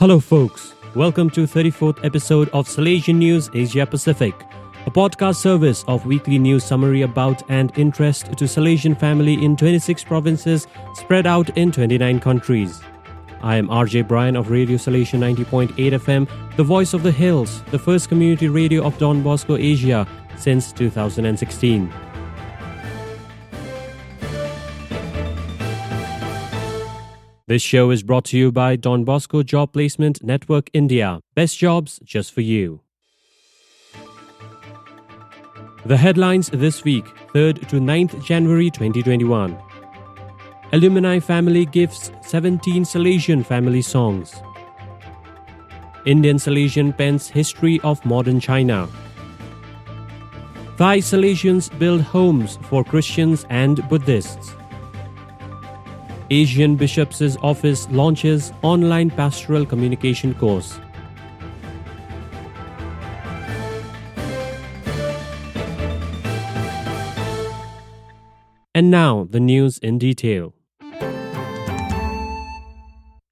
Hello, folks. Welcome to 34th episode of Salesian News Asia Pacific, a podcast service of weekly news summary about and interest to Salesian family in 26 provinces spread out in 29 countries. I am RJ Bryan of Radio Salesian 90.8 FM, the voice of the hills, the first community radio of Don Bosco Asia since 2016. This show is brought to you by Don Bosco Job Placement Network India. Best jobs just for you. The headlines this week, 3rd to 9th January 2021. Alumni family gifts 17 Salesian family songs. Indian Salesian pens history of modern China. Thai Salesians build homes for Christians and Buddhists. Asian Bishops' Office launches online pastoral communication course. And now the news in detail.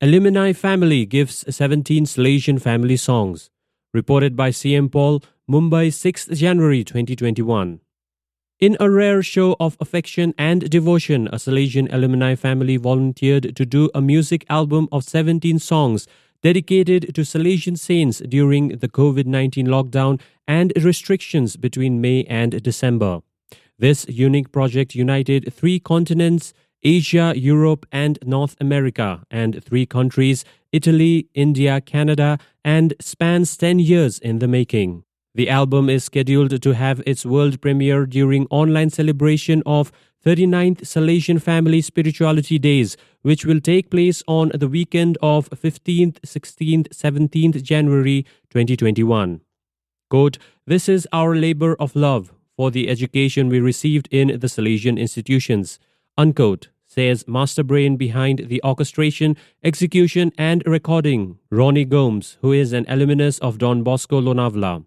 Alumni family gives 17 Salesian family songs. Reported by CM Paul, Mumbai, 6th January 2021. In a rare show of affection and devotion, a Salesian alumni family volunteered to do a music album of 17 songs dedicated to Salesian saints during the COVID 19 lockdown and restrictions between May and December. This unique project united three continents Asia, Europe, and North America, and three countries Italy, India, Canada, and spans 10 years in the making. The album is scheduled to have its world premiere during online celebration of 39th Salesian Family Spirituality Days, which will take place on the weekend of 15th, 16th, 17th January 2021. Quote, This is our labor of love for the education we received in the Salesian institutions. Unquote, says master brain behind the orchestration, execution, and recording, Ronnie Gomes, who is an alumnus of Don Bosco Lonavla.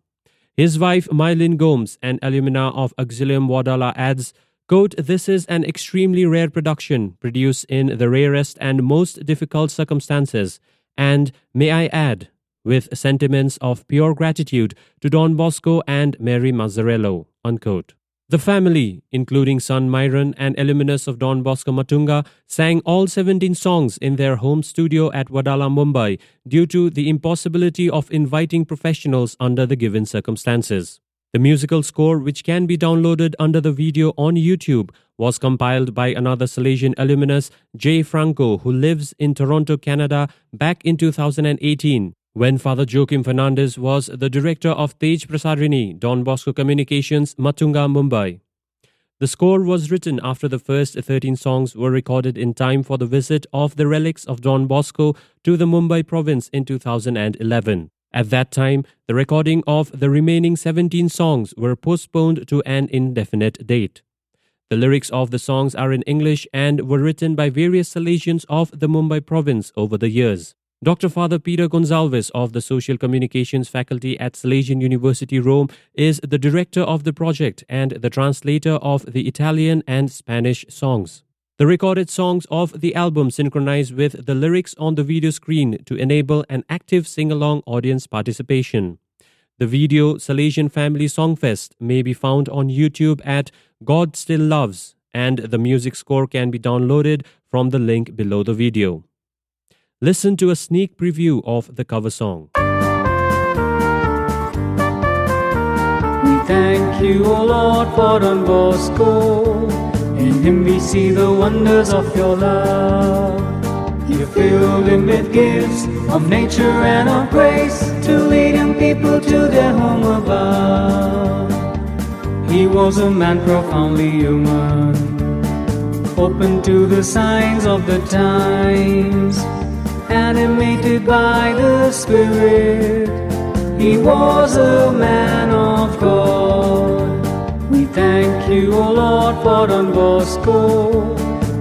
His wife, Mylin Gomes, an alumna of Auxilium Wadala, adds, quote, This is an extremely rare production, produced in the rarest and most difficult circumstances, and, may I add, with sentiments of pure gratitude to Don Bosco and Mary Mazzarello, unquote. The family, including son Myron and alumnus of Don Bosco Matunga, sang all 17 songs in their home studio at Wadala, Mumbai, due to the impossibility of inviting professionals under the given circumstances. The musical score, which can be downloaded under the video on YouTube, was compiled by another Salesian alumnus, Jay Franco, who lives in Toronto, Canada, back in 2018 when Father Joachim Fernandez was the director of Tej Prasarini, Don Bosco Communications, Matunga, Mumbai. The score was written after the first 13 songs were recorded in time for the visit of the relics of Don Bosco to the Mumbai province in 2011. At that time, the recording of the remaining 17 songs were postponed to an indefinite date. The lyrics of the songs are in English and were written by various Salesians of the Mumbai province over the years. Dr. Father Peter Gonsalves of the Social Communications Faculty at Salesian University Rome is the director of the project and the translator of the Italian and Spanish songs. The recorded songs of the album synchronize with the lyrics on the video screen to enable an active sing along audience participation. The video Salesian Family Songfest may be found on YouTube at God Still Loves, and the music score can be downloaded from the link below the video. Listen to a sneak preview of the cover song. We thank you, O Lord, for Don Bosco. In him we see the wonders of your love. You filled him with gifts of nature and of grace to lead young people to their home above. He was a man profoundly human, open to the signs of the times animated by the Spirit. He was a man of God. We thank you, O Lord, for Don Bosco.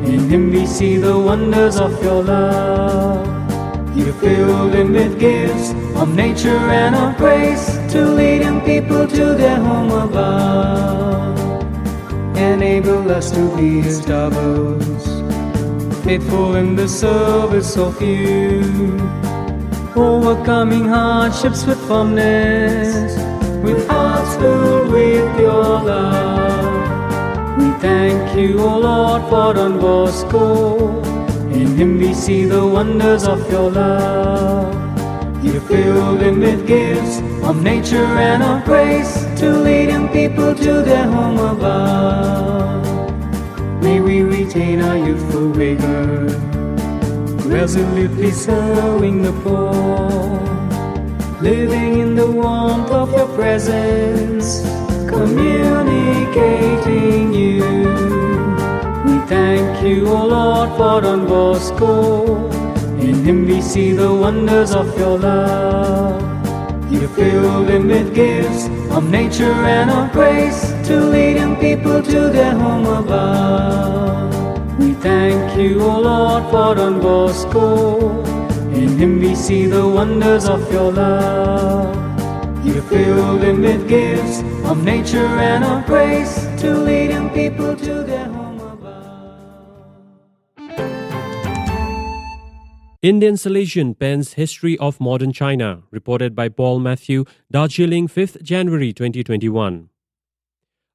In him we see the wonders of your love. You filled him with gifts of nature and of grace to lead him people to their home above. Enable us to be his faithful in the service of you. Oh, overcoming hardships with firmness, with hearts filled with your love. We thank you, O Lord, for Don Bosco. In him we see the wonders of your love. You filled him with gifts of nature and of grace to lead him people to their home above. May we retain our youthful vigor, resolutely serving the poor, living in the warmth of your presence, communicating you. We thank you, O Lord, for Don Bosco. In him we see the wonders of your love. You filled him with gifts of nature and of grace to lead him people to their home above. Thank you, O Lord, for Don Bosco. In him we see the wonders of your love. You filled him with gifts of nature and of grace to lead him people to their home above. Indian Salesian pens History of Modern China, reported by Paul Matthew, Darjeeling, 5th January 2021.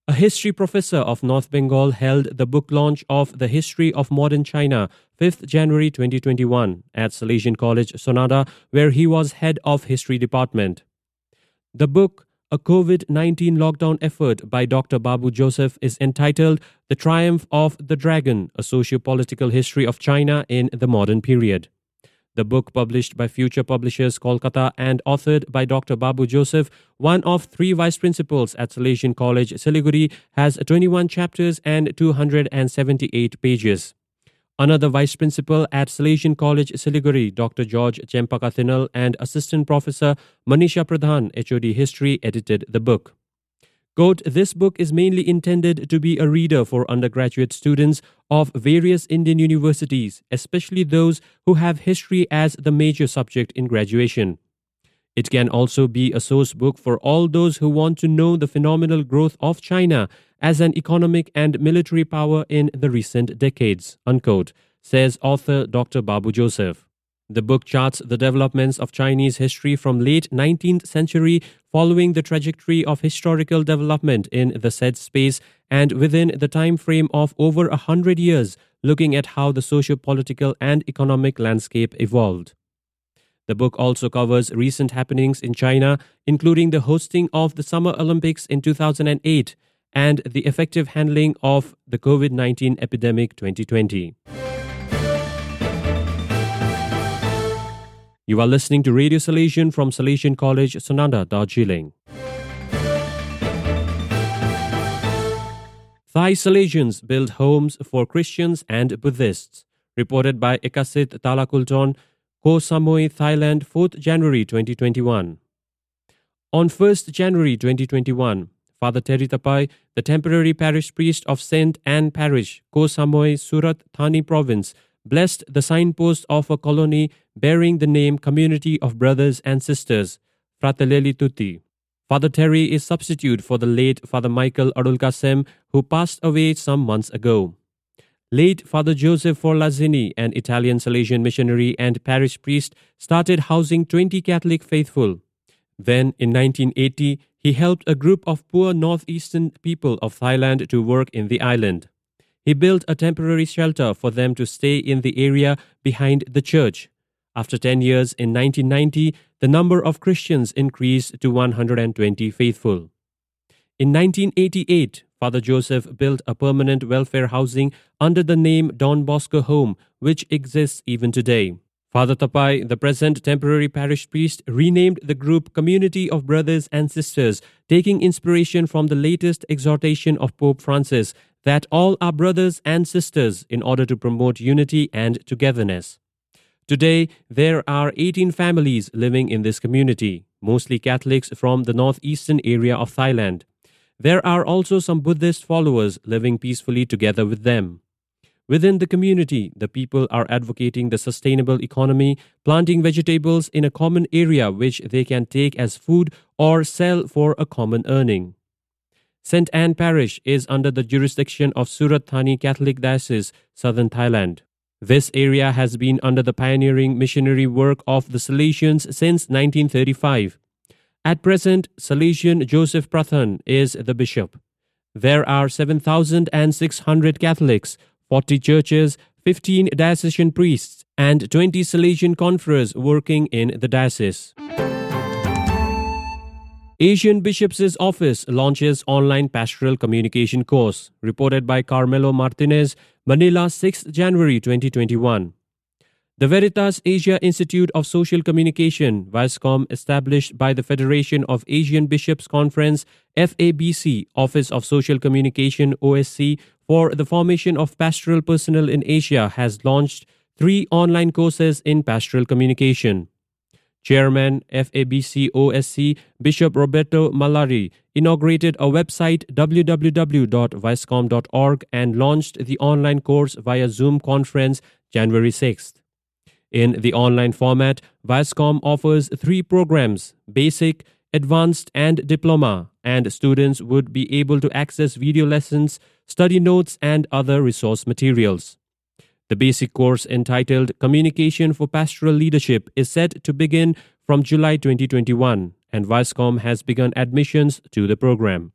A history professor of North Bengal held the book launch of The History of Modern China, 5th January 2021, at Salesian College, Sonada, where he was head of history department. The book, a COVID 19 lockdown effort by Dr. Babu Joseph, is entitled The Triumph of the Dragon, a socio political history of China in the modern period. The book, published by Future Publishers Kolkata and authored by Dr. Babu Joseph, one of three vice principals at Salesian College, Siliguri, has 21 chapters and 278 pages. Another vice principal at Salesian College, Siliguri, Dr. George Chempakathinal, and assistant professor Manisha Pradhan, HOD History, edited the book. Quote, this book is mainly intended to be a reader for undergraduate students of various Indian universities, especially those who have history as the major subject in graduation. It can also be a source book for all those who want to know the phenomenal growth of China as an economic and military power in the recent decades, unquote, says author Dr. Babu Joseph. The book charts the developments of Chinese history from late 19th century following the trajectory of historical development in the said space and within the time frame of over a hundred years, looking at how the socio-political and economic landscape evolved. The book also covers recent happenings in China, including the hosting of the Summer Olympics in 2008 and the effective handling of the COVID 19 epidemic 2020. You are listening to Radio Salesian from Salesian College, Sonada, Darjeeling. Thai Salesians build homes for Christians and Buddhists. Reported by Ekasit Talakulton, Koh Samui, Thailand, 4th January 2021. On 1st January 2021, Father Terry Tapai, the temporary parish priest of St. Anne Parish, Koh Samui, Surat Thani Province, blessed the signpost of a colony bearing the name Community of Brothers and Sisters, Fratelli Tutti. Father Terry is substitute for the late Father Michael Adulkasem, who passed away some months ago. Late Father Joseph Forlazzini, an Italian Salesian missionary and parish priest, started housing 20 Catholic faithful. Then, in 1980, he helped a group of poor northeastern people of Thailand to work in the island. He built a temporary shelter for them to stay in the area behind the church. After 10 years in 1990, the number of Christians increased to 120 faithful. In 1988, Father Joseph built a permanent welfare housing under the name Don Bosco Home, which exists even today. Father Tapai, the present temporary parish priest, renamed the group Community of Brothers and Sisters, taking inspiration from the latest exhortation of Pope Francis that all are brothers and sisters in order to promote unity and togetherness. Today, there are 18 families living in this community, mostly Catholics from the northeastern area of Thailand. There are also some Buddhist followers living peacefully together with them. Within the community, the people are advocating the sustainable economy, planting vegetables in a common area which they can take as food or sell for a common earning. St. Anne Parish is under the jurisdiction of Surat Thani Catholic Diocese, southern Thailand. This area has been under the pioneering missionary work of the Salesians since 1935. At present, Salesian Joseph Prathan is the bishop. There are 7,600 Catholics, 40 churches, 15 diocesan priests, and 20 Salesian confreres working in the diocese. Asian Bishops' Office launches online pastoral communication course, reported by Carmelo Martinez, Manila, 6 January 2021. The Veritas Asia Institute of Social Communication, VISCOM, established by the Federation of Asian Bishops Conference, FABC, Office of Social Communication, OSC, for the formation of pastoral personnel in Asia, has launched three online courses in pastoral communication. Chairman FABC OSC Bishop Roberto Mallari inaugurated a website www.viscom.org and launched the online course via Zoom conference January 6th. In the online format, Viscom offers three programs basic, advanced, and diploma, and students would be able to access video lessons, study notes, and other resource materials. The basic course entitled Communication for Pastoral Leadership is set to begin from July 2021 and Viscom has begun admissions to the program.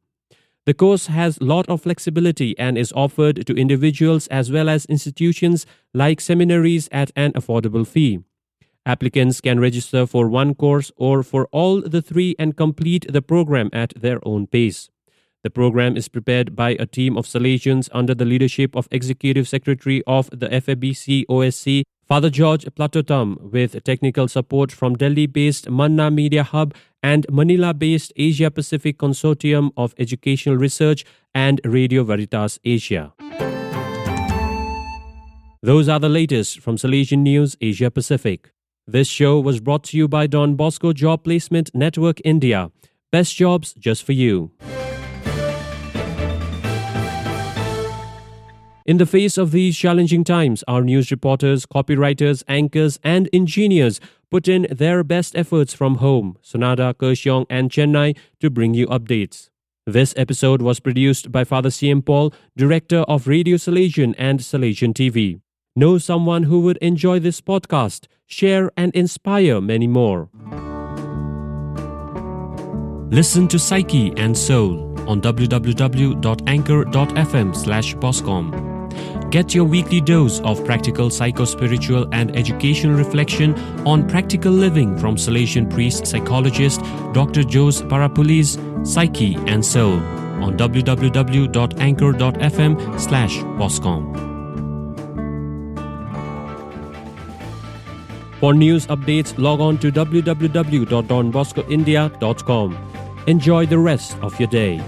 The course has lot of flexibility and is offered to individuals as well as institutions like seminaries at an affordable fee. Applicants can register for one course or for all the three and complete the program at their own pace. The program is prepared by a team of Salesians under the leadership of Executive Secretary of the FABC OSC, Father George Plathottam, with technical support from Delhi based Manna Media Hub and Manila based Asia Pacific Consortium of Educational Research and Radio Veritas Asia. Those are the latest from Salesian News Asia Pacific. This show was brought to you by Don Bosco Job Placement Network India. Best jobs just for you. In the face of these challenging times, our news reporters, copywriters, anchors, and engineers put in their best efforts from home, Sonada, Kurseong, and Chennai to bring you updates. This episode was produced by Father CM Paul, director of Radio Salesian and Salesian TV. Know someone who would enjoy this podcast, share, and inspire many more. Listen to Psyche and Soul on www.anchor.fm slash boscom. Get your weekly dose of practical psycho-spiritual and educational reflection on practical living from Salesian priest psychologist Dr. Jose Parappully, Psyche and Soul on www.anchor.fm slash boscom. For news updates, log on to www.donboscoindia.com. Enjoy the rest of your day.